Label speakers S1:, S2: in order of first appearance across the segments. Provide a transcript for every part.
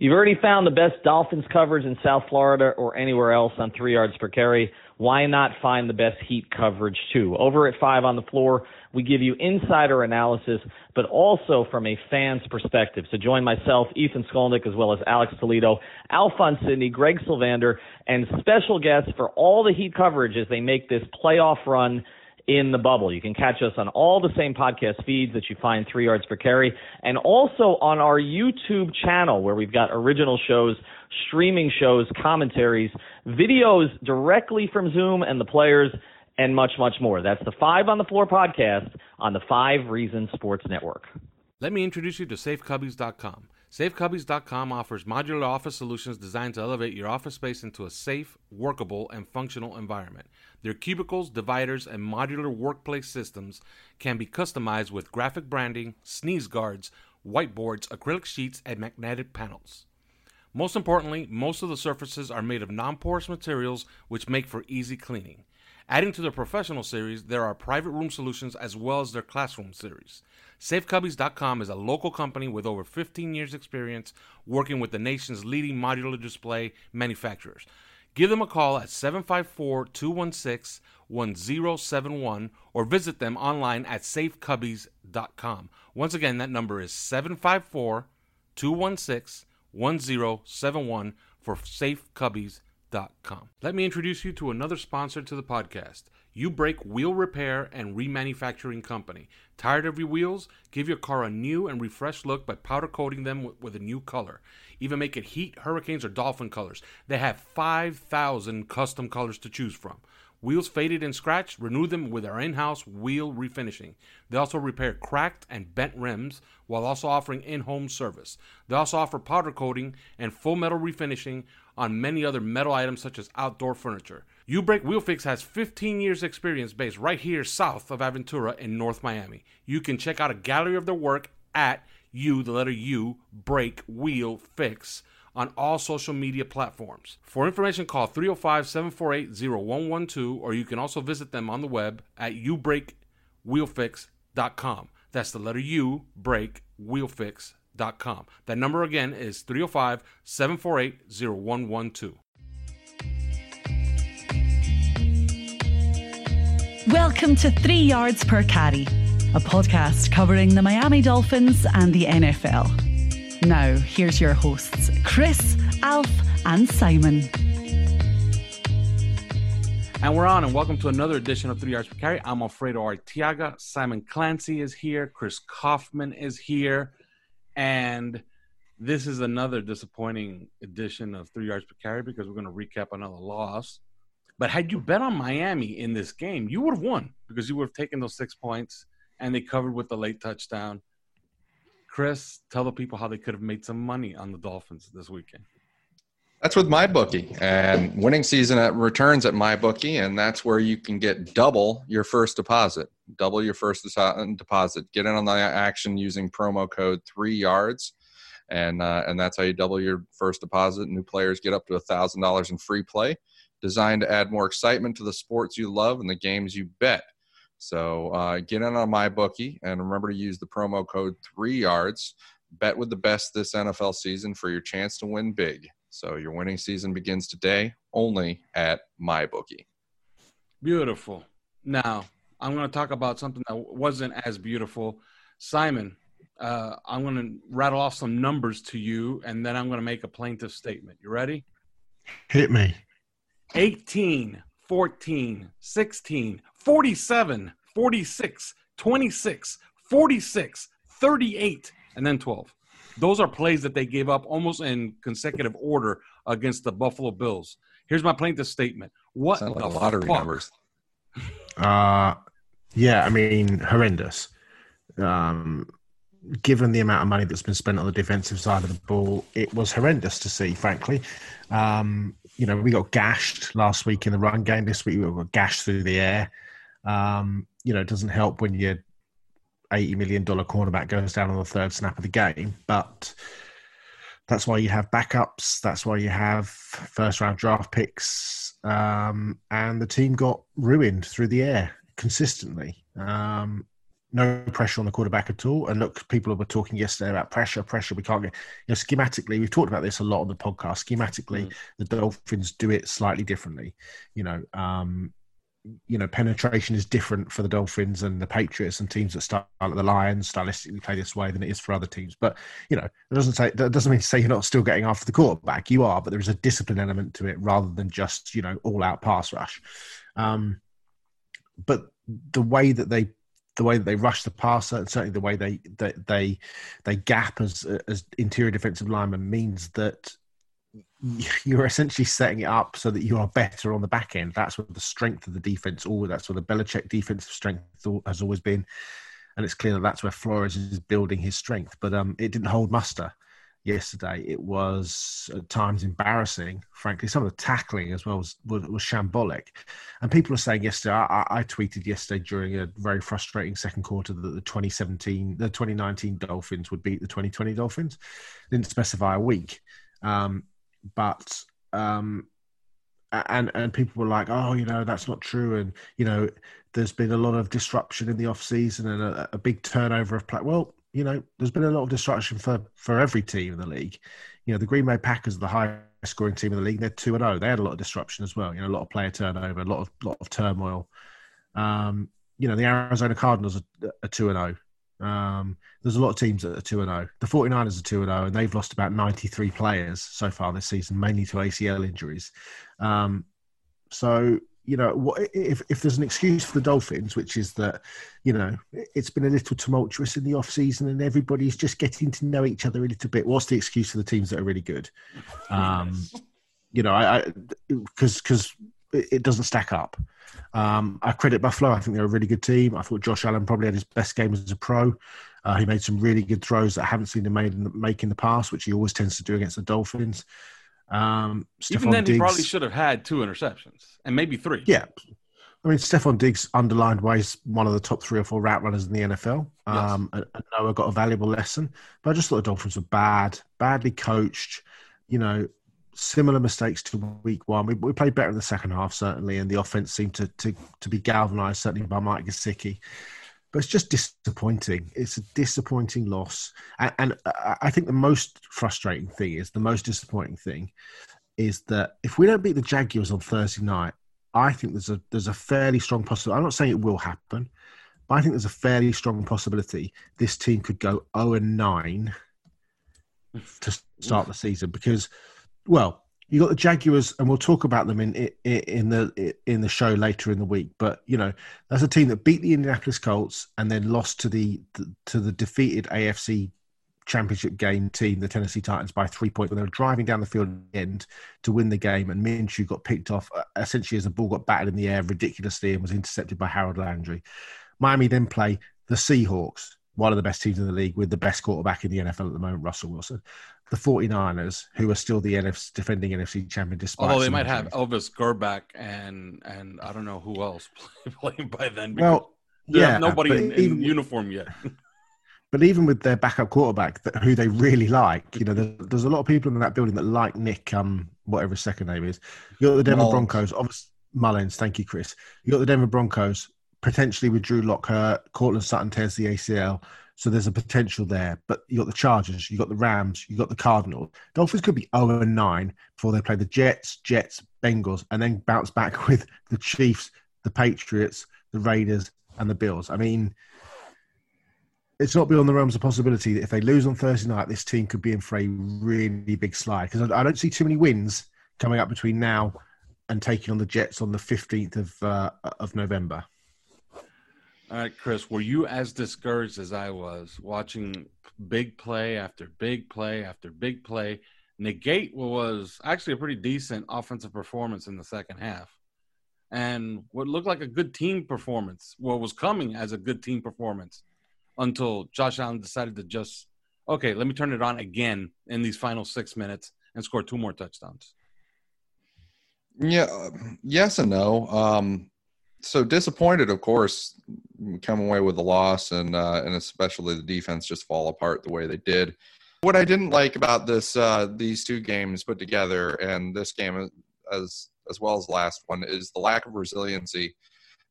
S1: You've already found the best Dolphins coverage in South Florida or anywhere else on three yards per carry. Why not find the best Heat coverage too? Over at five on the floor, we give you insider analysis, but also from a fan's perspective. So join myself, Ethan Skolnick, as well as Alex Toledo, Alphonse Sidney, Greg Sylvander, and special guests for all the Heat coverage as they make this playoff run in the bubble. You can catch us on all the same podcast feeds that you find three yards per carry and also on our YouTube channel where we've got original shows, streaming shows, commentaries, videos directly from Zoom and the players and much, much more. That's the Five on the Floor podcast on the Five Reasons Sports Network.
S2: Let me introduce you to SafeCubbies.com. SafeCubbies.com offers modular office solutions designed to elevate your office space into a safe, workable, and functional environment. Their cubicles, dividers, and modular workplace systems can be customized with graphic branding, sneeze guards, whiteboards, acrylic sheets, and magnetic panels. Most importantly, most of the surfaces are made of non porous materials which make for easy cleaning. Adding to their professional series, there are private room solutions as well as their classroom series. SafeCubbies.com is a local company with over 15 years' experience working with the nation's leading modular display manufacturers. Give them a call at 754 216 1071 or visit them online at safecubbies.com. Once again, that number is 754 216 1071 for safecubbies.com. Let me introduce you to another sponsor to the podcast. U Break Wheel Repair and Remanufacturing Company. Tired of your wheels? Give your car a new and refreshed look by powder coating them with, with a new color. Even make it heat, hurricanes, or dolphin colors. They have 5,000 custom colors to choose from. Wheels faded and scratched, renew them with our in house wheel refinishing. They also repair cracked and bent rims while also offering in home service. They also offer powder coating and full metal refinishing on many other metal items such as outdoor furniture. U Break Wheel Fix has 15 years experience based right here south of Aventura in North Miami. You can check out a gallery of their work at U, the letter U, Break Wheel Fix on all social media platforms. For information, call 305 748 0112, or you can also visit them on the web at ubreakwheelfix.com. That's the letter U, break, wheelfix.com. That number again is 305 748 0112.
S3: Welcome to Three Yards Per Carry, a podcast covering the Miami Dolphins and the NFL. Now, here's your hosts, Chris, Alf, and Simon.
S2: And we're on, and welcome to another edition of Three Yards Per Carry. I'm Alfredo Artiaga. Simon Clancy is here. Chris Kaufman is here. And this is another disappointing edition of Three Yards Per Carry because we're going to recap another loss. But had you bet on Miami in this game, you would have won because you would have taken those six points and they covered with the late touchdown. Chris, tell the people how they could have made some money on the Dolphins this weekend.
S4: That's with MyBookie and winning season at returns at MyBookie, and that's where you can get double your first deposit. Double your first deposit. Get in on the action using promo code three yards, and uh, and that's how you double your first deposit. New players get up to a thousand dollars in free play designed to add more excitement to the sports you love and the games you bet. So uh, get in on MyBookie and remember to use the promo code three yards. Bet with the best this NFL season for your chance to win big. So your winning season begins today only at MyBookie.
S2: Beautiful. Now I'm going to talk about something that wasn't as beautiful. Simon, uh, I'm going to rattle off some numbers to you, and then I'm going to make a plaintiff statement. You ready?
S5: Hit me.
S2: 18, 14, 16, 47, 46, 26, 46, 38, and then 12. Those are plays that they gave up almost in consecutive order against the Buffalo Bills. Here's my plaintiff statement. What
S4: Sound
S2: the
S4: like lottery
S2: fuck?
S4: numbers.
S5: Uh, yeah, I mean, horrendous. Um, given the amount of money that's been spent on the defensive side of the ball, it was horrendous to see, frankly. Um, you know, we got gashed last week in the run game. This week we got gashed through the air. Um, you know, it doesn't help when your $80 million cornerback goes down on the third snap of the game, but that's why you have backups. That's why you have first round draft picks. Um, and the team got ruined through the air consistently. Um, no pressure on the quarterback at all. And look, people were talking yesterday about pressure, pressure. We can't get, you know, schematically, we've talked about this a lot on the podcast. Schematically, the Dolphins do it slightly differently. You know, um, you know, penetration is different for the Dolphins and the Patriots and teams that start like the Lions stylistically play this way than it is for other teams. But you know, it doesn't say that doesn't mean to say you're not still getting after the quarterback. You are, but there is a discipline element to it rather than just you know all out pass rush. Um, but the way that they the way that they rush the passer and certainly the way they they they, they gap as as interior defensive linemen means that you're essentially setting it up so that you are better on the back end. That's what the strength of the defense, all that's what the Belichick defensive strength has always been, and it's clear that that's where Flores is building his strength. But um, it didn't hold muster yesterday. It was at times embarrassing. Frankly, some of the tackling as well was was, was shambolic. And people are saying yesterday. I, I tweeted yesterday during a very frustrating second quarter that the 2017, the 2019 Dolphins would beat the 2020 Dolphins. Didn't specify a week. Um, but um and and people were like oh you know that's not true and you know there's been a lot of disruption in the off season and a, a big turnover of play well you know there's been a lot of disruption for for every team in the league. You know the green bay packers are the highest scoring team in the league. They're 2 and 0 they had a lot of disruption as well you know a lot of player turnover a lot of lot of turmoil. Um you know the arizona cardinals are, 2 and 0 um, there's a lot of teams that are 2 0. The 49ers are 2 0, and they've lost about 93 players so far this season, mainly to ACL injuries. Um, so, you know, what, if, if there's an excuse for the Dolphins, which is that, you know, it's been a little tumultuous in the off season and everybody's just getting to know each other a little bit, what's the excuse for the teams that are really good? Um, you know, I, because because it doesn't stack up. Um, I credit Buffalo. I think they're a really good team. I thought Josh Allen probably had his best game as a pro. Uh, he made some really good throws that I haven't seen him made in the, make in the past, which he always tends to do against the Dolphins. Um,
S2: Even then,
S5: Diggs,
S2: he probably should have had two interceptions and maybe three.
S5: yeah. I mean, Stefon Diggs underlined why he's one of the top three or four route runners in the NFL. Um, and, and Noah got a valuable lesson. But I just thought the Dolphins were bad, badly coached. You know, similar mistakes to week one. We, we played better in the second half, certainly, and the offense seemed to to, to be galvanized, certainly by Mike Gesicki. But it's just disappointing. It's a disappointing loss. And, and I I think the most frustrating thing is the most disappointing thing is that if we don't beat the Jaguars on Thursday night, I think there's a there's a fairly strong possibility. I'm not saying it will happen, but I think there's a fairly strong possibility this team could go 0 and 9 to start the season because well, you got the Jaguars, and we'll talk about them in in, the in the show later in the week. But you know, that's a team that beat the Indianapolis Colts and then lost to the to the defeated AFC championship game team, the Tennessee Titans, by three points when they were driving down the field at the end to win the game. And Minshew got picked off uh, essentially as the ball got batted in the air ridiculously and was intercepted by Harold Landry. Miami then play the Seahawks, one of the best teams in the league with the best quarterback in the NFL at the moment, Russell Wilson. The 49ers, who are still the NFC, defending NFC champion despite
S2: Although they might have. Elvis Grbac and and I don't know who else playing by then.
S5: Well, yeah,
S2: nobody in, in
S5: even-
S2: uniform yet.
S5: But even with their backup quarterback, that, who they really like, you know, there's, there's a lot of people in that building that like Nick, um, whatever his second name is. You got the Denver
S4: Mullens.
S5: Broncos, obviously Mullens. Thank you, Chris. You got the Denver Broncos potentially with Drew Lockhart, Courtland Sutton tears the ACL, so there's a potential there. But you got the Chargers, you got the Rams, you got the Cardinals. Dolphins could be 0 and 9 before they play the Jets, Jets, Bengals, and then bounce back with the Chiefs, the Patriots, the Raiders, and the Bills. I mean it's not beyond the realms of possibility that if they lose on Thursday night, this team could be in for a really big slide. Because I, don't see too many wins coming up between now and taking on the Jets on the fifteenth of uh, of November.
S2: All right, Chris, were you as discouraged as I was watching big play after big play after big play negate what was actually a pretty decent offensive performance in the second half? And what looked like a good team performance, what was coming as a good team performance until Josh Allen decided to just, okay, let me turn it on again in these final six minutes and score two more touchdowns.
S4: Yeah, yes and no. Um, so disappointed, of course, come away with a loss, and uh, and especially the defense just fall apart the way they did. What I didn't like about this uh, these two games put together, and this game as as well as last one, is the lack of resiliency.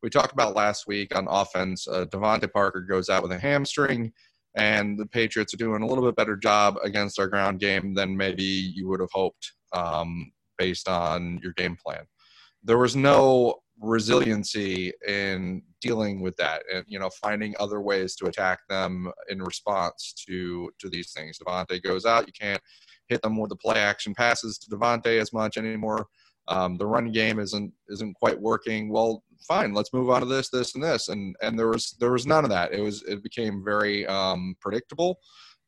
S4: We talked about last week on offense. Uh, DeVante Parker goes out with a hamstring, and the Patriots are doing a little bit better job against our ground game than maybe you would have hoped um, based on your game plan. There was no resiliency in dealing with that and you know finding other ways to attack them in response to to these things. DeVante goes out you can't hit them with the play action passes to DeVante as much anymore. Um, the run game isn't isn't quite working. Well fine let's move on to this this and this. And and there was there was none of that. It was it became very um, predictable.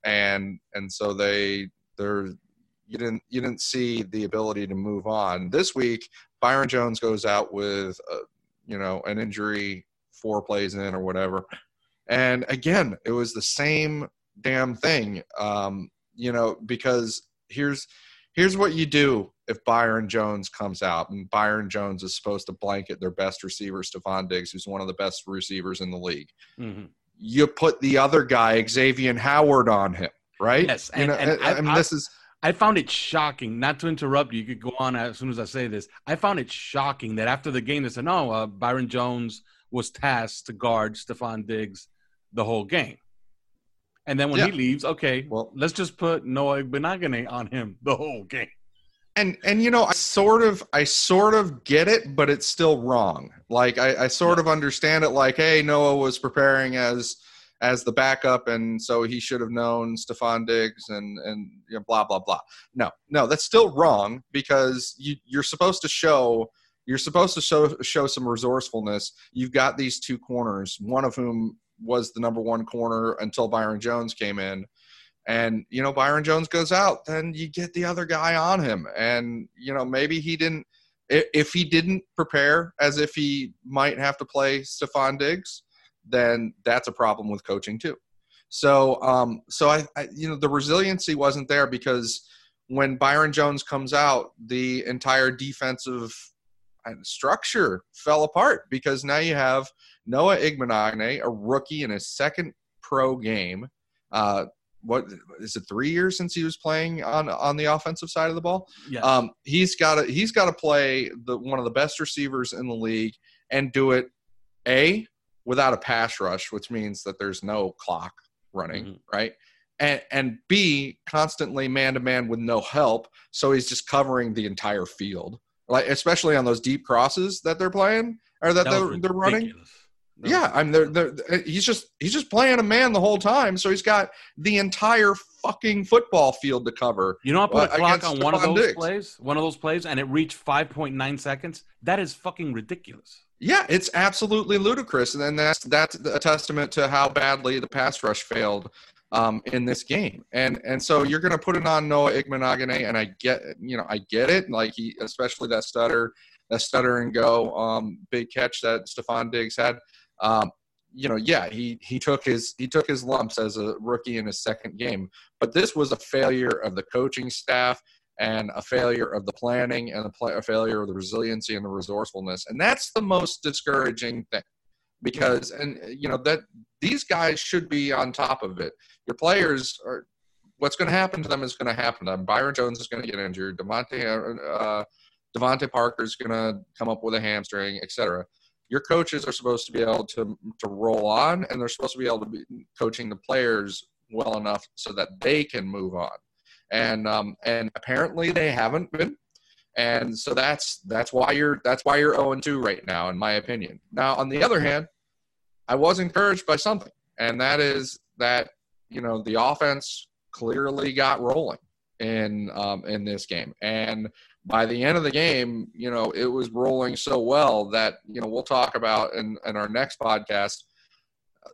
S4: And and so they they're you didn't you didn't see the ability to move on. This week byron jones goes out with uh, you know an injury four plays in or whatever and again it was the same damn thing um, you know because here's here's what you do if Byron Jones comes out, and Byron Jones is supposed to blanket their best receiver, Stefon Diggs, who's one of the best receivers in the league. Mm-hmm. You put the other guy, Xavier Howard, on him, right?
S2: Yes, and,
S4: you know,
S2: and, and
S4: I, I, mean, this is.
S2: I found it shocking. Not to interrupt you, you could go on as soon as I say this. I found it shocking that after the game, they said, "No, uh, Byron Jones was tasked to guard Stefon Diggs the whole game." And then when yeah. he leaves, okay, well, let's just put Noah Igbinoghene on him the whole game
S4: and and you know i sort of i sort of get it but it's still wrong like i, I sort yeah. of understand it like hey noah was preparing as as the backup and so he should have known stefon diggs and and you know, blah blah blah. No no that's still wrong because you you're supposed to show you're supposed to show show some resourcefulness. You've got these two corners one of whom was the number one corner until byron jones came in. And you know Byron Jones goes out, then you get the other guy on him, and you know maybe he didn't. If he didn't prepare as if he might have to play Stefon Diggs, then that's a problem with coaching too. So, um, so I, I, you know, the resiliency wasn't there because when Byron Jones comes out, the entire defensive uh, structure fell apart because now you have Noah Igbinoghene, a rookie in his second pro game, uh, what is it three years since he was playing on on the offensive side of the ball?
S2: Yeah
S4: um, he's got to he's got to play the one of the best receivers in the league and do it a without a pass rush which means that there's no clock running mm-hmm. right and and b constantly man to man with no help so he's just covering the entire field like especially on those deep crosses that they're playing or that, that they're, they're running no. Yeah, I'm there. Uh, he's just he's just playing a man the whole time, so he's got the entire fucking football field to cover.
S2: You know, I put a uh, clock on one of those Diggs. plays, one of those plays, and it reached 5.9 seconds. That is fucking ridiculous.
S4: Yeah, it's absolutely ludicrous, and that's that's a testament to how badly the pass rush failed um, in this game. And and so you're going to put it on Noah Igbinoghene, and I get you know I get it, like he especially that stutter, that stutter and go um, big catch that Stefon Diggs had. Um, you know, yeah, he he took his he took his lumps as a rookie in his second game, but this was a failure of the coaching staff and a failure of the planning and a, play, a failure of the resiliency and the resourcefulness, and that's the most discouraging thing because and you know that these guys should be on top of it. Your players are what's going to happen to them is going to happen to them. Byron Jones is going to get injured. DeVante uh, DeVante Parker is going to come up with a hamstring, etc your coaches are supposed to be able to to roll on and they're supposed to be able to be coaching the players well enough so that they can move on and um, and apparently they haven't been. And so that's that's why you're that's why you're 0 2 right now in my opinion. Now on the other hand i was encouraged by something and that is that you know the offense clearly got rolling in um, in this game, and by the end of the game, you know it was rolling so well that you know we'll talk about in, in our next podcast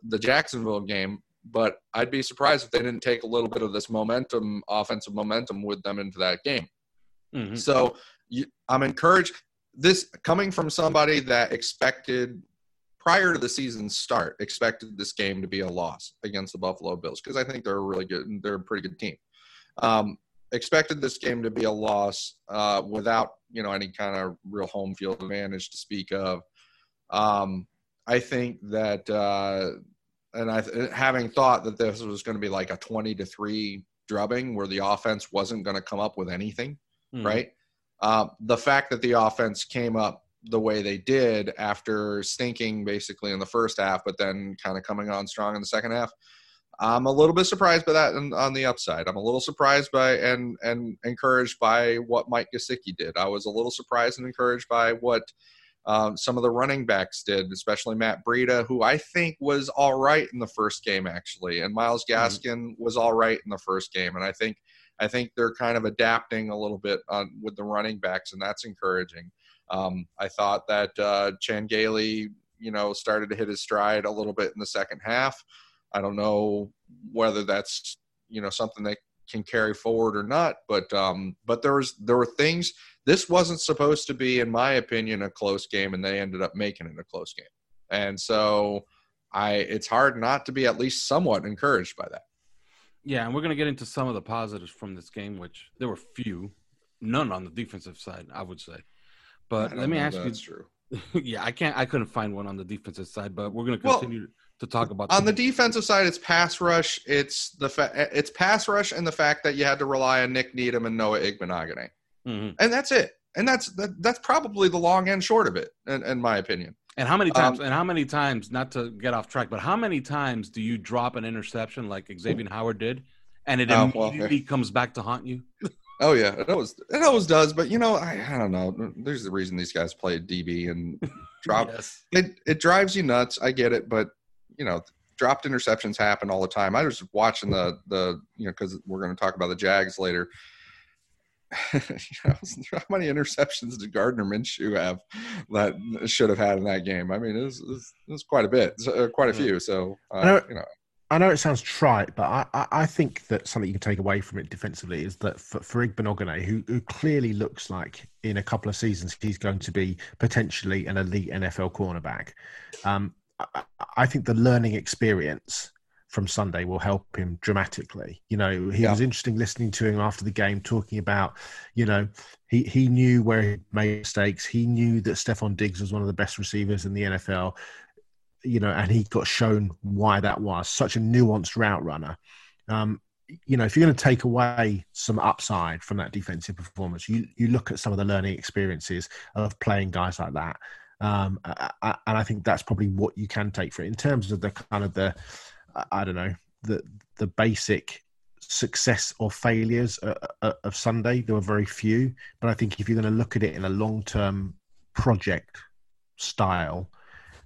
S4: the Jacksonville game. But I'd be surprised if they didn't take a little bit of this momentum, offensive momentum, with them into that game. Mm-hmm. So you, I'm encouraged. This coming from somebody that expected prior to the season start expected this game to be a loss against the Buffalo Bills because I think they're a really good, they're a pretty good team. Um, expected this game to be a loss uh, without you know any kind of real home field advantage to speak of. Um, I think that, uh, and I having thought that this was going to be like a twenty to three drubbing where the offense wasn't going to come up with anything, mm. right? Uh, the fact that the offense came up the way they did after stinking basically in the first half, but then kind of coming on strong in the second half. I'm a little bit surprised by that on the upside. I'm a little surprised by and and encouraged by what Mike Gesicki did. I was a little surprised and encouraged by what um, some of the running backs did, especially Matt Breida, who I think was all right in the first game actually, and Myles mm-hmm. Gaskin mm-hmm. was all right in the first game, and I think I think they're kind of adapting a little bit on, with the running backs, and that's encouraging. Um, I thought that uh, Chan Gailey, you know, started to hit his stride a little bit in the second half. I don't know whether that's you know something that can carry forward or not, but um, but there was there were things. This wasn't supposed to be, in my opinion, a close game, and they ended up making it a close game. And so, I it's hard not to be at least somewhat encouraged by that.
S2: Yeah, and we're going to get into some of the positives from this game, which there were few, none on the defensive side, I would say. But let me ask you.
S4: That's true.
S2: yeah, I can't. I couldn't find one on the defensive side, but we're going to continue well, to talk about
S4: on the defensive side. It's pass rush. It's the fa- it's pass rush and the fact that you had to rely on Nik Needham and Noah Igbinoghene, mm-hmm. and that's it. And that's that, that's probably the long and short of it, in, in my opinion.
S2: And how many times? Um, and how many times? Not to get off track, but how many times do you drop an interception like Xavier Howard did, and it oh, immediately well, comes back to haunt you?
S4: Oh yeah, it always it always does. But you know, I, I don't know. There's the reason these guys play DB and drop. yes. It it drives you nuts. I get it, but you know, dropped interceptions happen all the time. I was watching the the you know because we're going to talk about the Jags later. you know, how many interceptions did Gardner Minshew have that should have had in that game? I mean, it was, it was, it was quite a bit, uh, quite a few. So uh, you know,
S5: I know it sounds trite, but I, I, I, think that something you can take away from it defensively is that for, for Igbinoghene, who, who clearly looks like in a couple of seasons he's going to be potentially an elite NFL cornerback, um, I, think the learning experience from Sunday will help him dramatically. You know, he yeah. was interesting listening to him after the game talking about, you know, he, he knew where he made mistakes. He knew that Stefon Diggs was one of the best receivers in the NFL you know, and he got shown why that was such a nuanced route runner. Um, you know, if you're going to take away some upside from that defensive performance, you you look at some of the learning experiences of playing guys like that, um, I, I, and I think that's probably what you can take for it in terms of the kind of the, I don't know, the the basic success or failures uh, uh, of Sunday. There were very few, but I think if you're going to look at it in a long term project style,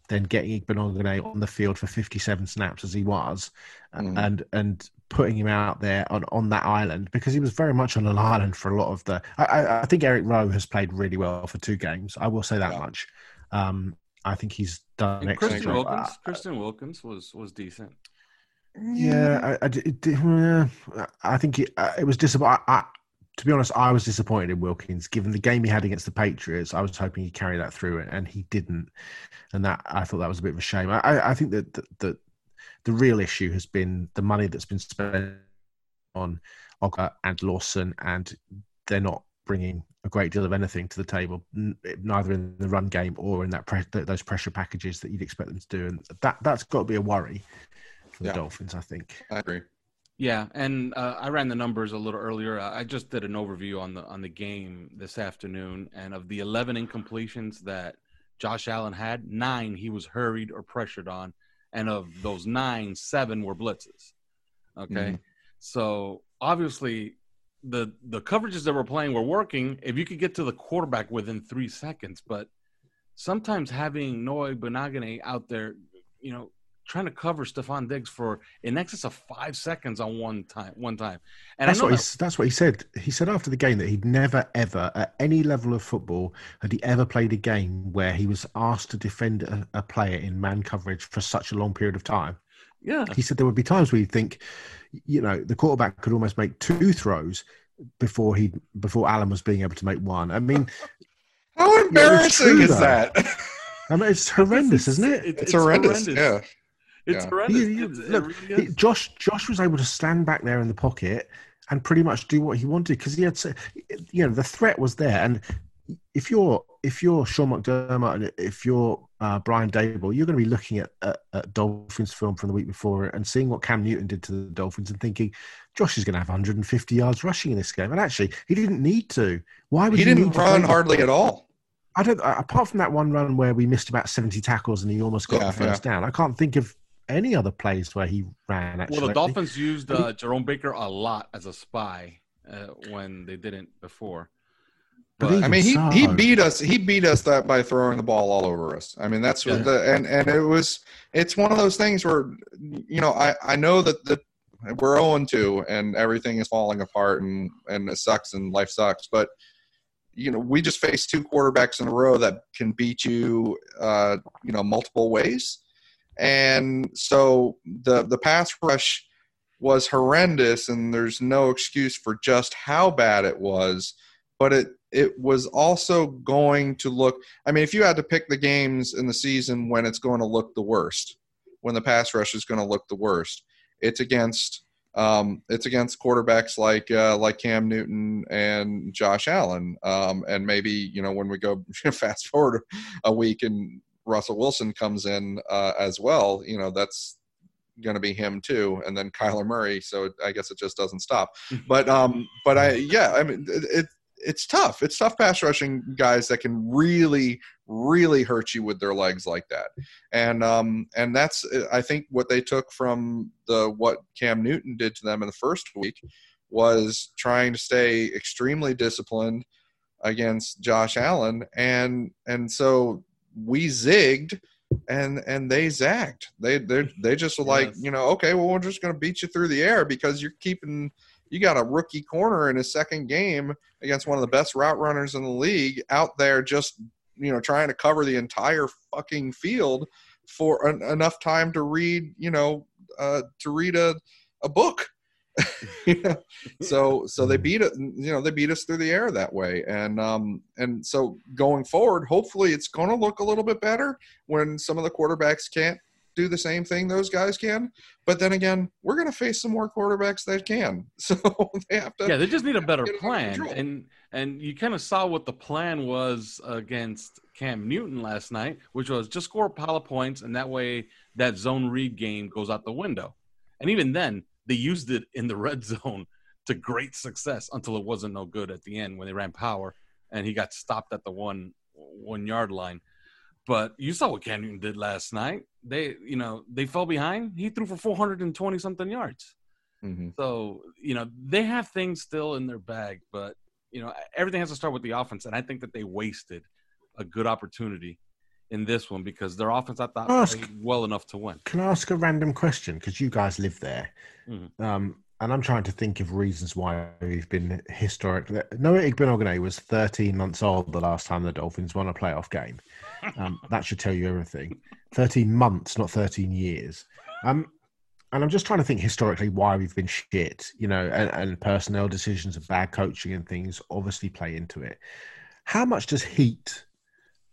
S5: then getting Igbinoghene on the field for 57 snaps as he was, mm. and and putting him out there on, on that island because he was very much on an island for a lot of the. I, I think Eric Rowe has played really well for two games. I will say that yeah. much. Um, I think he's done.
S2: And Christian Wilkins. Uh, Christian Wilkins was was decent.
S5: Yeah, I, I, I think it, uh, it was disappointing to be honest, I was disappointed in Wilkins. Given the game he had against the Patriots, I was hoping he'd carry that through, and he didn't. And that I thought that was a bit of a shame. I, I think that the, the, the real issue has been the money that's been spent on Ogbah and Lawson, and they're not bringing a great deal of anything to the table, neither in the run game or in that pre- those pressure packages that you'd expect them to do. And that that's got to be a worry for the yeah. Dolphins. I think.
S4: I agree.
S2: Yeah, and uh, I ran the numbers a little earlier. I just did an overview on the on the game this afternoon, and of the 11 incompletions that Josh Allen had, nine he was hurried or pressured on, and of those nine, seven were blitzes. Okay, mm-hmm. so obviously the the coverages that we're playing were working. If you could get to the quarterback within three seconds, but sometimes having Noah Igbinoghene out there, you know, trying to cover Stefon Diggs for in excess of five seconds on one time. One time, and
S5: that's what
S2: that,
S5: he, that's what he said. He said after the game that he'd never ever at any level of football had he ever played a game where he was asked to defend a, a player in man coverage for such a long period of time.
S2: Yeah,
S5: he said there would be times where you think, you know, the quarterback could almost make two throws before he before Allen was being able to make one. I mean,
S4: how embarrassing yeah, is though. that?
S5: I mean, it's horrendous,
S4: it's,
S5: isn't it?
S4: It's, it's horrendous. horrendous. Yeah.
S2: It's
S4: yeah.
S2: horrendous.
S5: You, you, look, really he, Josh Josh was able to stand back there in the pocket and pretty much do what he wanted because he had, to, you know, the threat was there. And if you're if you're Sean McDermott and if you're uh, Brian Daboll, you're going to be looking at, at, at, Dolphins film from the week before and seeing what Cam Newton did to the Dolphins and thinking Josh is going to have 150 yards rushing in this game. And actually, he didn't need to. Why would
S4: he didn't run hardly at all?
S5: I don't. Apart from that one run where we missed about 70 tackles and he almost got yeah, the first yeah. down, I can't think of any other plays where he ran. Actually,
S2: well, the Dolphins used uh, Jerome Baker a lot as a spy uh, when they didn't before.
S4: But, I mean, he, he beat us. He beat us that by throwing the ball all over us. I mean, that's yeah. what the and and it was. It's one of those things where, you know, I I know that the we're 0 2 and everything is falling apart and and it sucks and life sucks, but you know we just faced two quarterbacks in a row that can beat you, uh, you know, multiple ways, and so the the pass rush was horrendous, and there's no excuse for just how bad it was, but it it was also going to look i mean if you had to pick the games in the season when it's going to look the worst when the pass rush is going to look the worst it's against um, it's against quarterbacks like uh, like Cam Newton and Josh Allen, um, and maybe you know when we go fast forward a week and Russell Wilson comes in uh, as well, you know that's going to be him too, and then Kyler Murray. So I guess it just doesn't stop. But um, but I yeah, I mean it, it's tough. It's tough pass rushing guys that can really, really hurt you with their legs like that. And um, and that's I think what they took from the what Cam Newton did to them in the first week was trying to stay extremely disciplined against Josh Allen, and and so we zigged and and they zagged. They they they just were like, yes. you know, okay, well we're just going to beat you through the air because you're keeping you got a rookie corner in his second game against one of the best route runners in the league out there just you know trying to cover the entire fucking field for an, enough time to read you know uh, to read a, a book. So so they beat it you know they beat us through the air that way. And um and so going forward hopefully it's going to look a little bit better when some of the quarterbacks can't do the same thing those guys can. But then again, we're going to face some more quarterbacks that can. So they have to.
S2: Yeah, they just need a better plan. And and you kind of saw what the plan was against Cam Newton last night, which was just score a pile of points, and that way that zone read game goes out the window. And even then, they used it in the red zone to great success until it wasn't no good at the end when they ran power and he got stopped at the one one yard line. But you saw what Cam Newton did last night. They, you know, they fell behind. He threw for 420 something yards. Mm-hmm. So, you know, they have things still in their bag, but you know, everything has to start with the offense. And I think that they wasted a good opportunity in this one because their offense I thought ask, played well enough to win.
S5: Can I ask a random question? Because you guys live there. Mm-hmm. Um, and I'm trying to think of reasons why we've been historic. Noah Igbinoghene was 13 months old the last time the Dolphins won a playoff game. Um, that should tell you everything. 13 months, not 13 years. Um, and I'm just trying to think historically why we've been shit, you know, and, and personnel decisions and bad coaching and things obviously play into it. How much does heat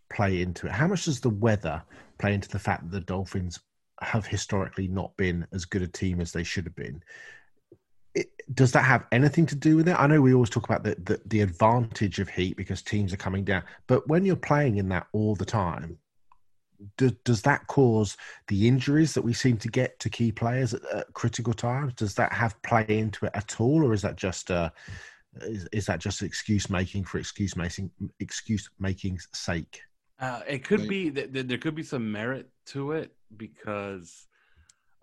S5: play into it? How much does the weather play into the fact that the Dolphins have historically not been as good a team as they should have been? It, does that have anything to do with it? I know we always talk about the, the, the advantage of heat because teams are coming down, but when you're playing in that all the time, do, does that cause the injuries that we seem to get to key players at, at, critical times? Does that have play into it at all, or is that just uh, is, is that just excuse making for excuse making excuse making's sake?
S2: Uh, it could be that there could be some merit to it because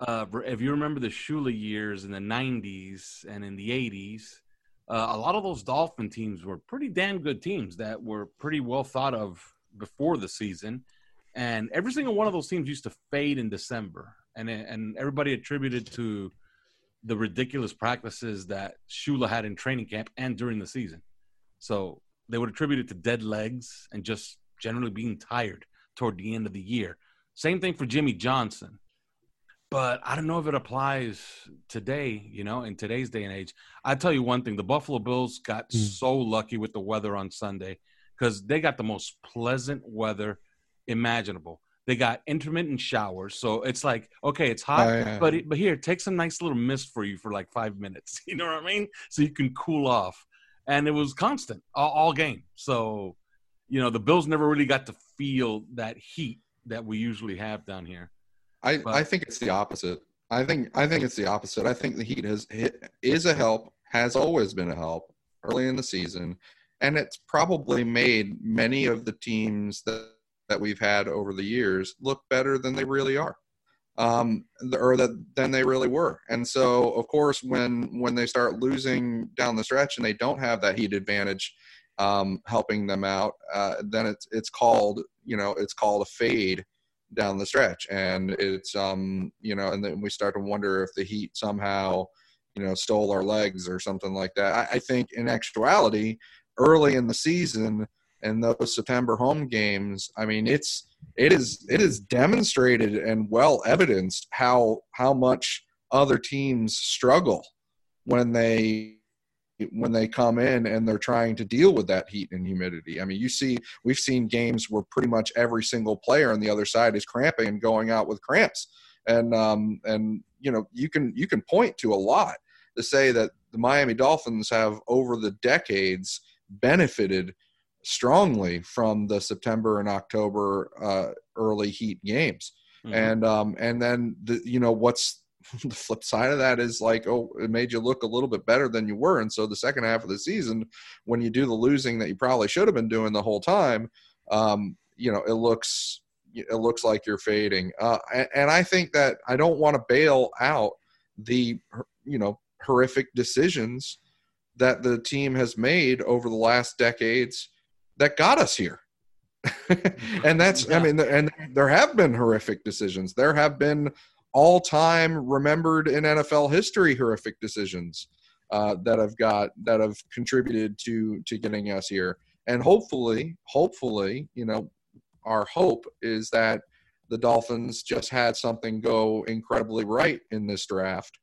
S2: uh, if you remember the Shula years in the 90s and in the 80s, uh, a lot of those Dolphin teams were pretty damn good teams that were pretty well thought of before the season. And every single one of those teams used to fade in December. and and everybody attributed to the ridiculous practices that Shula had in training camp and during the season. So they would attribute it to dead legs and just generally being tired toward the end of the year. Same thing for Jimmy Johnson. But I don't know if it applies today, you know, in today's day and age. I tell you one thing the Buffalo Bills got mm. so lucky with the weather on Sunday because they got the most pleasant weather imaginable. They got intermittent showers, so it's like okay, it's hot, oh, yeah. but it, but here, take some nice little mist for you for like five minutes. You know what I mean? So you can cool off, and it was constant all, all game. So, you know, the Bills never really got to feel that heat that we usually have down here.
S4: I but, I think it's the opposite. I think I think it's the opposite. I think the heat has is a help, has always been a help early in the season, and it's probably made many of the teams that that we've had over the years look better than they really are um, or that than they really were. And so, of course, when when they start losing down the stretch and they don't have that heat advantage um, helping them out, uh, then it's it's called you know it's called a fade down the stretch, and it's um you know, and then we start to wonder if the heat somehow you know stole our legs or something like that. I, I think in actuality, early in the season and those September home games, I mean, it's it is it is demonstrated and well evidenced how how much other teams struggle when they when they come in and they're trying to deal with that heat and humidity. I mean, you see, we've seen games where pretty much every single player on the other side is cramping and going out with cramps, and um, and you know you can you can point to a lot to say that the Miami Dolphins have over the decades benefited strongly from the September and October uh, early heat games. Mm-hmm. And um, and then the, you know what's the flip side of that is like oh it made you look a little bit better than you were and so the second half of the season when you do the losing that you probably should have been doing the whole time um, you know it looks it looks like you're fading uh, and, and i think that i don't want to bail out the you know horrific decisions that the team has made over the last decades that got us here. and that's yeah. I mean and there have been horrific decisions. There have been all-time remembered in NFL history horrific decisions uh, that have got that have contributed to to getting us here. And hopefully, hopefully, you know, our hope is that the Dolphins just had something go incredibly right in this draft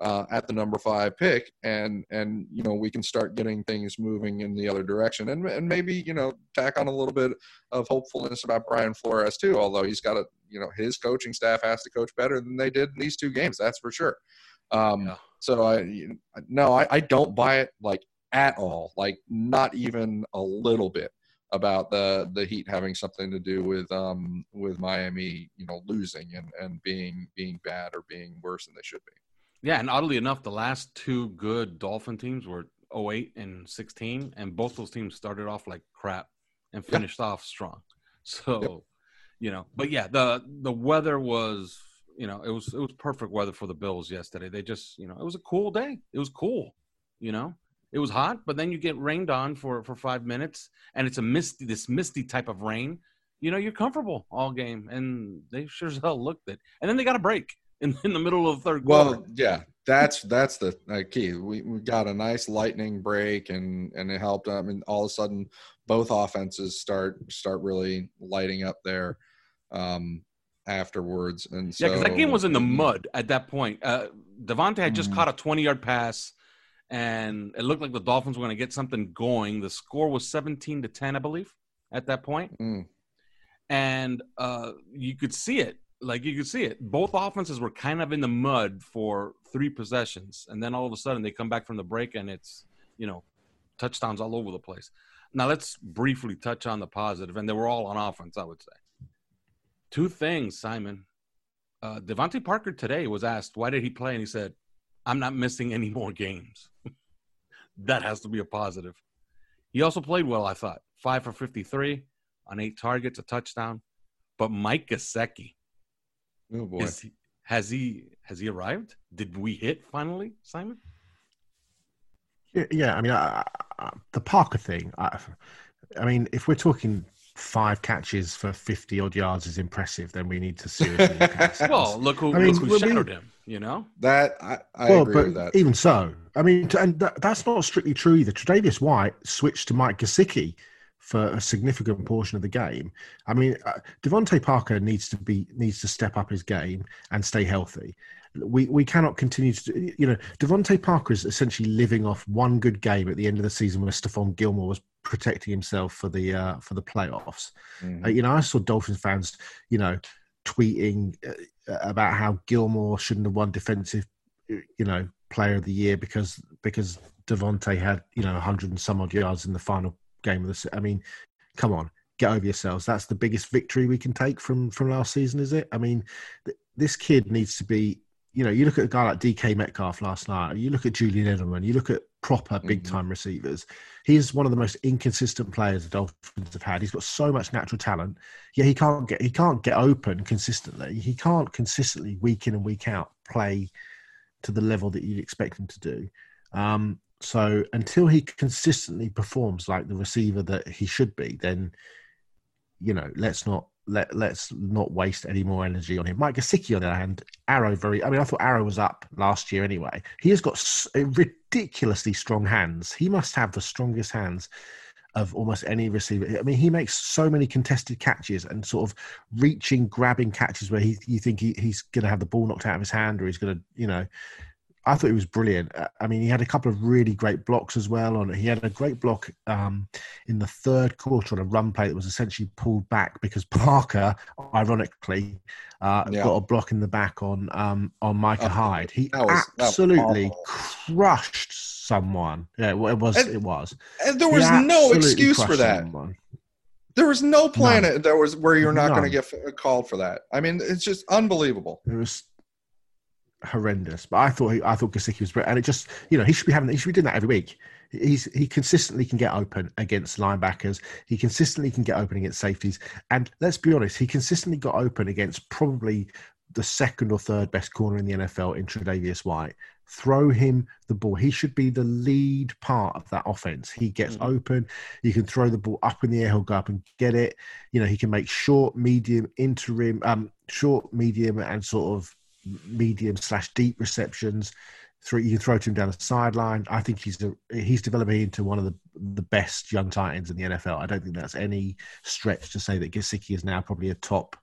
S4: uh, at the number five pick, and and you know we can start getting things moving in the other direction, and and maybe you know tack on a little bit of hopefulness about Brian Flores too. Although he's got a you know his coaching staff has to coach better than they did in these two games, that's for sure. Um, yeah. So I no, I, I don't buy it like at all, like not even a little bit about the the Heat having something to do with um with Miami, you know, losing and and being being bad or being worse than they should be.
S2: Yeah, and oddly enough, the last two good Dolphin teams were 08 and 16, and both those teams started off like crap and finished yeah. off strong. So, yep. you know, but yeah, the the weather was, you know, it was it was perfect weather for the Bills yesterday. They just, you know, it was a cool day. It was cool, you know. It was hot, but then you get rained on for for 5 minutes and it's a misty this misty type of rain. You know, you're comfortable all game and they sure as hell looked it. And then they got a break in, in the middle of third quarter.
S4: Well, yeah, that's that's the uh, key. We we got a nice lightning break, and and it helped. I mean, all of a sudden, both offenses start start really lighting up there um, afterwards. And so,
S2: yeah, because that game was in the mud at that point. Uh, DeVante had just mm-hmm. caught a twenty yard pass. And it looked like the Dolphins were going to get something going. The score was 17 to 10, I believe, at that point. Mm. And uh, you could see it like you could see it. Both offenses were kind of in the mud for three possessions, and then all of a sudden they come back from the break and it's you know touchdowns all over the place. Now let's briefly touch on the positive, and they were all on offense. I would say two things, Simon. Uh, DeVante Parker today was asked why did he play, and he said, "I'm not missing any more games." that has to be a positive. He also played well, I thought. Five for 53 on eight targets, a touchdown. But Mike Gesicki,
S4: Oh boy.
S2: He, has he has he arrived? Did we hit finally, Simon?
S5: Yeah, yeah I mean, I, I, the Parker thing. I, I mean, if we're talking five catches for 50 odd yards is impressive, then we need to seriously look at
S2: Well, look who,
S5: I mean,
S2: look who
S5: we-
S2: shadowed him. You know,
S4: That I, I
S5: well,
S4: agree
S5: but
S4: with that.
S5: even so, I mean, and that, that's not strictly true either. Tre'Davious White switched to Mike Gesicki for a significant portion of the game. I mean, uh, DeVante Parker needs to be needs to step up his game and stay healthy. We we cannot continue to, you know, DeVante Parker is essentially living off one good game at the end of the season where Stephon Gilmore was protecting himself for the uh, for the playoffs.
S4: Mhm.
S5: Uh, you know, I saw Dolphins fans, you know, tweeting uh, about how Gilmore shouldn't have won defensive, uh, you know, player of the year because because DeVante had you know 100 and some odd yards in the final game of the. se- I mean, come on, get over yourselves. That's the biggest victory we can take from from last season, is it? I mean, th- this kid needs to be. You know, you look at a guy like DK Metcalf last night. You look at Julian Edelman. You look at proper big time receivers. He's one of the most inconsistent players the Dolphins have had. He's got so much natural talent. Yeah, he can't get he can't get open consistently. He can't consistently week in and week out play to the level that you'd expect him to do. Um, so until he consistently performs like the receiver that he should be, then you know let's not let let's not waste any more energy on him. Mike Gesicki, on the other hand, Arrow very. I mean, I thought Arrow was up last year anyway. He has got ridiculously strong hands. He must have the strongest hands of almost any receiver. I mean, he makes so many contested catches and sort of reaching, grabbing catches where he you think he, he's going to have the ball knocked out of his hand or he's going to, you know. I thought he was brilliant. Uh, I mean, he had a couple of really great blocks as well. On he had a great block um, in the third quarter on a run play that was essentially pulled back because Parker, ironically, uh,
S4: Yeah.
S5: got a block in the back on um, on Micah
S4: Oh,
S5: Hyde. He
S4: was- that was
S5: absolutely crushed someone. Yeah, well, it was.
S4: And-
S5: it was.
S4: And there was no excuse for that.
S5: someone.
S4: There was no planet that was where you're not going to get called for that. I mean, it's just unbelievable.
S5: It was horrendous. But I thought I thought Gesicki was, brilliant. and it just you know he should be having he should be doing that every week. He's he consistently can get open against linebackers. He consistently can get open against safeties. And let's be honest, he consistently got open against probably the second or third best corner in the NFL in Tre'Davious White. Throw him the ball. He should be the lead part of that offense. He gets
S4: Mhm.
S5: open. You can throw the ball up in the air. He'll go up and get it. You know, he can make short, medium, interim, um, short, medium, and sort of medium slash deep receptions. Through you can throw to him down the sideline. I think he's a, he's developing into one of the the best young tight ends in the NFL. I don't think that's any stretch to say that Gesicki is now probably a top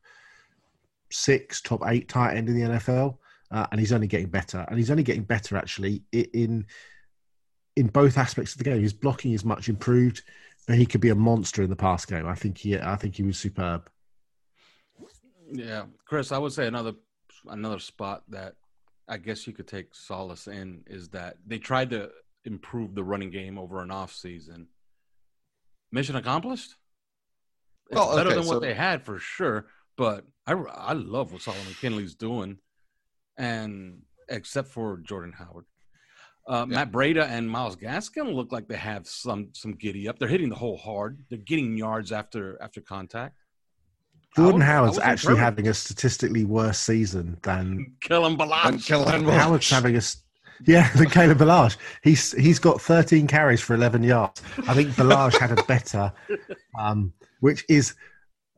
S5: six, top eight tight end in the NFL, uh, and he's only getting better. And he's only getting better actually in in both aspects of the game. His blocking is much improved, but he could be a monster in the pass game. I think he I think he was superb.
S2: Yeah, Chris, I would say another another spot that I guess you could take solace in is that they tried to improve the running game over an off season. Mission accomplished. It's
S4: Well,
S2: better
S4: okay,
S2: than what
S4: so-
S2: they had for sure, but I I love what Solomon Kindley's doing, and except for Jordan Howard. Uh, Matt Breida and Myles Gaskin look like they have some some giddy up. They're hitting the hole hard. They're getting yards after after contact.
S5: Jordan
S2: I
S5: Howard's
S2: was
S5: actually
S2: encouraged.
S5: having a statistically worse season than
S2: Kalen
S4: Ballage. Kellen
S5: Howard's having a s- yeah than Caleb Ballage. He's he's got 13 carries for 11 yards. I think Ballage had a better, um, which is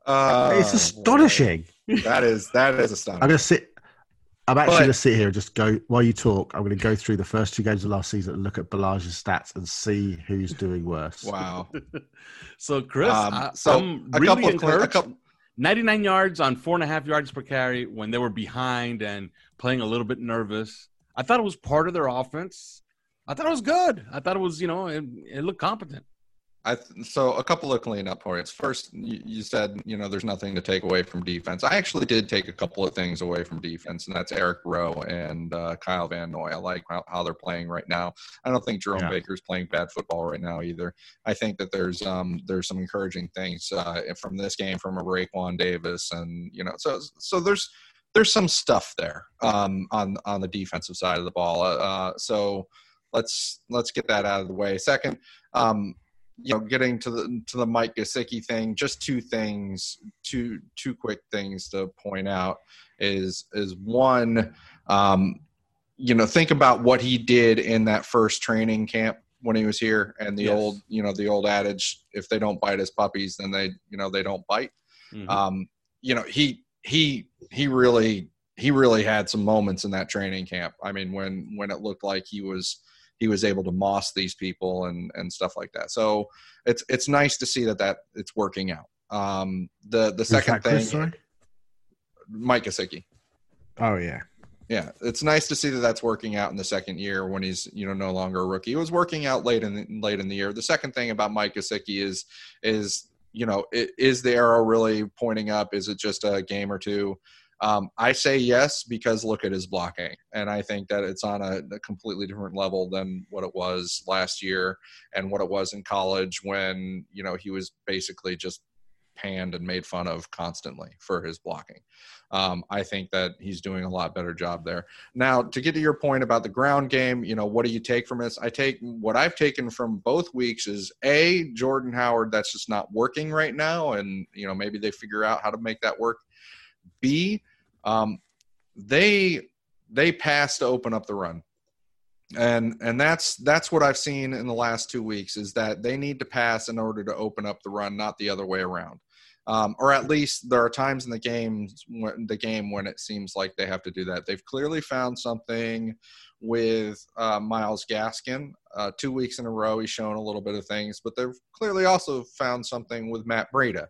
S4: Uh,
S5: it's astonishing.
S4: That is that is astonishing.
S5: I'm
S4: astonishing.
S5: going to sit. I'm actually
S4: But-
S5: going to sit here and just go while you talk. I'm going to go through the first two games of last season and look at Ballage's stats and see who's doing worse.
S4: Wow.
S2: So Chris,
S4: Um,
S2: I,
S4: so
S2: I'm
S4: a
S2: really
S4: couple of cl- a
S2: encouraged.
S4: couple-
S2: 99 yards on four and a half yards per carry when they were behind and playing a little bit nervous. I thought it was part of their offense. I thought it was good. I thought it was, you know, it, it looked competent.
S4: I th- so a couple of cleanup points. First, you, you said you know there's nothing to take away from defense. I actually did take a couple of things away from defense, and that's Eric Rowe and uh, Kyle Van Noy. I like how, how they're playing right now. I don't think Jerome
S5: Yeah.
S4: Baker's playing bad football right now either. I think that there's um there's some encouraging things uh, from this game from a Raekwon Davis, and you know so so there's there's some stuff there um, on on the defensive side of the ball. Uh, Uh, so let's let's get that out of the way. Second, um, you know, getting to the to the Mike Gesicki thing, just two things, two two quick things to point out is is one, um, you know, think about what he did in that first training camp when he was here, and the
S2: Yes.
S4: old you know the old adage, if they don't bite as puppies, then they you know they don't bite.
S2: Mhm.
S4: Um, you know he he he really he really had some moments in that training camp. I mean when when it looked like he was he was able to moss these people and and stuff like that. So it's it's nice to see that that it's working out. Um, the the second thing,
S5: Chris?
S4: Mike Gesicki.
S5: Oh yeah.
S4: Yeah, it's nice to see that that's working out in the second year when he's you know no longer a rookie. It was working out late in the, late in the year. The second thing about Mike Gesicki is is you know is the arrow really pointing up? Is it just a game or two? Um, I say yes because look at his blocking, and I think that it's on a, a completely different level than what it was last year and what it was in college when you know he was basically just panned and made fun of constantly for his blocking. Um, I think that he's doing a lot better job there. Now, to get to your point about the ground game, you know, what do you take from this? I take what I've taken from both weeks is a Jordan Howard that's just not working right now, and you know maybe they figure out how to make that work. B, um, they they pass to open up the run. And and that's that's what i've seen in the last two weeks is that they need to pass in order to open up the run not the other way around. Um, or at least there are times in the games when the game when it seems like they have to do that. They've clearly found something with uh, myles gaskin. Uh, two weeks in a row he's shown a little bit of things but they've clearly also found something with matt breida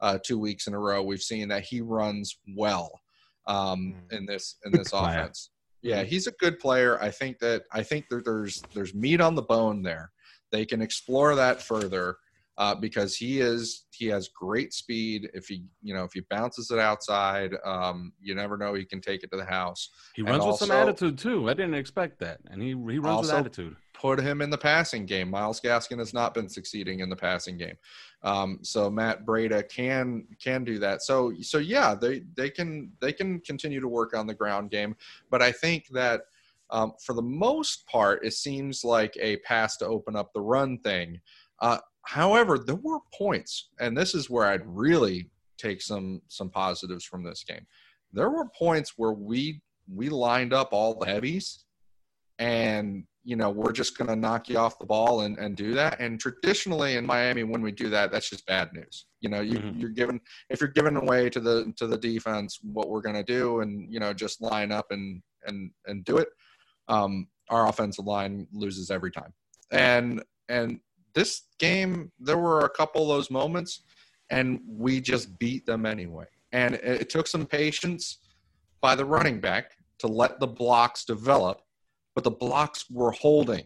S4: uh, two weeks in a row we've seen that he runs well um, in this in
S5: Good
S4: this
S5: player.
S4: offense yeah, he's a good player. I think that I think that there's there's meat on the bone there. They can explore that further uh, because he is he has great speed. If he you know if he bounces it outside, um, you never know he can take it to the house.
S2: He
S4: And
S2: runs with some attitude too. I didn't expect that, and he he runs with attitude.
S4: Put him in the passing game. Myles Gaskin has not been succeeding in the passing game, um, so Matt Breida can can do that. So so yeah, they they can they can continue to work on the ground game, but I think that um, for the most part, it seems like a pass to open up the run thing. Uh, however, there were points, and this is where I'd really take some some positives from this game. There were points where we we lined up all the heavies, and you know we're just going to knock you off the ball and, and do that. And traditionally in Miami, when we do that, that's just bad news. You know, you,
S2: Mhm.
S4: you're giving if you're giving away to the to the defense what we're going to do, and you know just line up and and and do it. Um, our offensive line loses every time, and and this game there were a couple of those moments, and we just beat them anyway. And it, it took some patience by the running back to let the blocks develop, but the blocks were holding.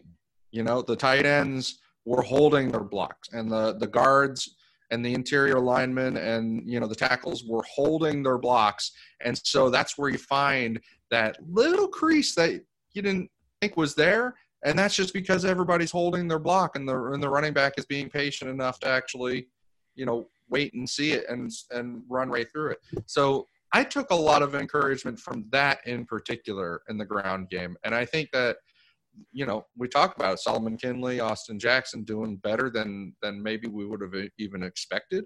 S4: You know, the tight ends were holding their blocks, and the the guards and the interior linemen and you know the tackles were holding their blocks, and so that's where you find that little crease that you didn't think was there, and that's just because everybody's holding their block, and the and the running back is being patient enough to actually, you know, wait and see it and and run right through it. So I took a lot of encouragement from that in particular in the ground game, and I think that you know we talk about it, Solomon Kindley, Austin Jackson doing better than than maybe we would have even expected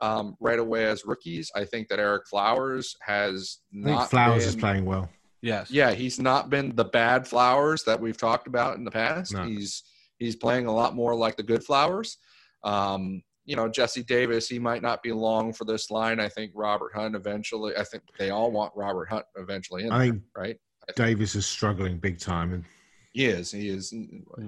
S4: um, right away as rookies. I think that Ereck Flowers has
S5: I think
S4: not
S5: Flowers is playing well.
S2: Yes.
S4: yeah, he's not been the bad flowers that we've talked about in the past.
S5: No.
S4: He's he's playing a lot more like the good flowers. Um, you know, Jesse Davis, he might not be long for this line. I think Robert Hunt eventually. I think they all want Robert Hunt eventually in
S5: I
S4: there,
S5: think
S4: right?
S5: Davis is struggling big time, and
S4: He is. He is.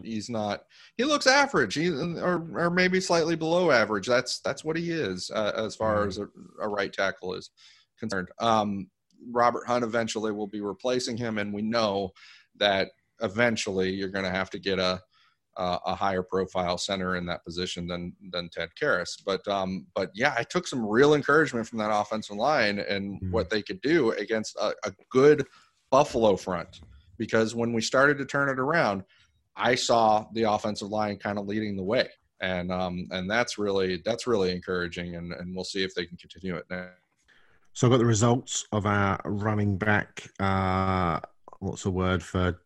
S4: He's not. He looks average. He or or maybe slightly below average. That's that's what he is uh, as far
S5: Mhm.
S4: as a, a right tackle is concerned. Um, Robert Hunt eventually will be replacing him, and we know that eventually you're going to have to get a a a higher profile center in that position than than Ted Karras. But um, but yeah, I took some real encouragement from that offensive line and
S5: Mhm.
S4: what they could do against a, a good Buffalo front. Because when we started to turn it around, I saw the offensive line kind of leading the way, and um, and that's really that's really encouraging, and, and we'll see if they can continue it now.
S5: So I got the results of our running back. Uh, what's the word for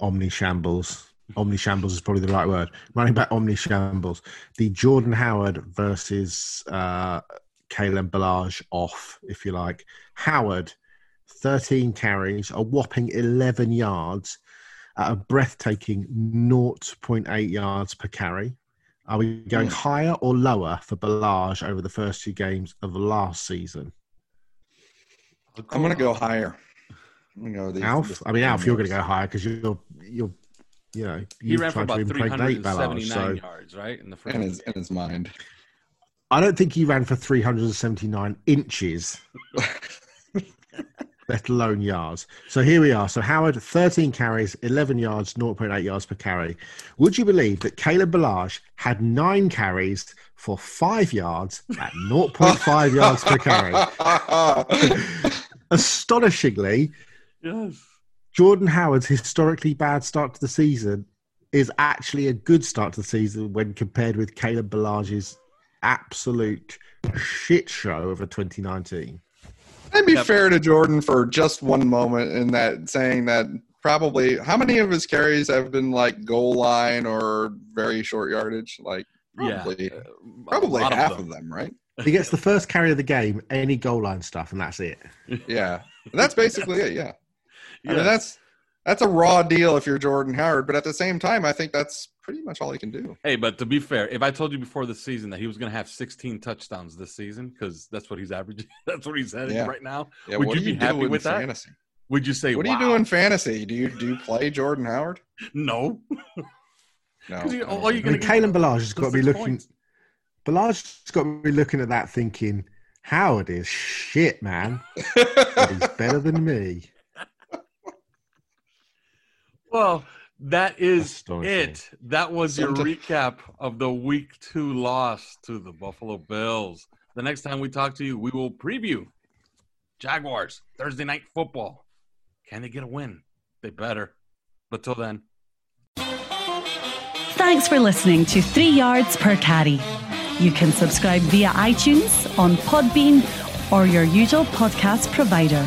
S5: omni shambles? Omni shambles is probably the right word. Running back omni shambles. The Jordan Howard versus uh, Kalen Ballage off, if you like. Howard, 13 carries, a whopping 11 yards, at a breathtaking 0.8 yards per carry. Are we going
S4: Hmm.
S5: higher or lower for Ballage over the first two games of last season?
S4: I'm going to go higher. I'm these-
S5: Alf? I mean, Alf, you're going to go higher because you're, you're, you know,
S2: He
S5: you've
S2: ran for about
S5: impregnate Ballage.
S2: 379
S5: So
S2: yards, right? In the first
S4: in his in his mind.
S5: I don't think he ran for 379 inches, let alone yards. So here we are. So Howard, 13 carries, 11 yards, 0.8 yards per carry. Would you believe that Caleb Ballage had nine carries for five yards at 0.5 yards per carry? Astonishingly,
S2: Yes.
S5: Jordan Howard's historically bad start to the season is actually a good start to the season when compared with Caleb Ballage's absolute shit show of a 2019.
S4: I'd be
S2: Yep.
S4: fair to Jordan for just one moment in that saying that probably how many of his carries have been like goal line or very short yardage? Like probably
S2: yeah. uh,
S4: probably half of them. right?
S5: He gets the first carry of the game, any goal line stuff, and that's it.
S4: Yeah. that's basically it, yeah. I mean that's that's a raw deal if you're Jordan Howard, but at the same time I think that's pretty much all he can do.
S2: Hey, but to be fair, if I told you before the season that he was going to have 16 touchdowns this season, because that's what he's averaging, that's what he's heading
S4: Yeah.
S2: right now,
S4: Yeah,
S2: Would you
S4: do
S2: be happy with that?
S4: fantasy?
S2: would you say,
S4: What do you do in fantasy? Do you do you play Jordan Howard?
S2: No.
S4: No.
S2: 'Cause you-
S4: I
S2: all you
S4: think
S5: I mean,
S2: gonna get
S5: Kalen Ballage has got to be looking.
S2: points.
S5: Ballage's got to be looking at that, thinking, "Howard is shit, man. he's better than me."
S2: Well, that is it. That was your recap of the week two loss to the Buffalo Bills. The next time we talk to you, we will preview Jaguars Thursday night football. Can they get a win? They better. But till then,
S3: Thanks for listening to Three Yards Per Carry. You can subscribe via iTunes, on Podbean, or your usual podcast provider.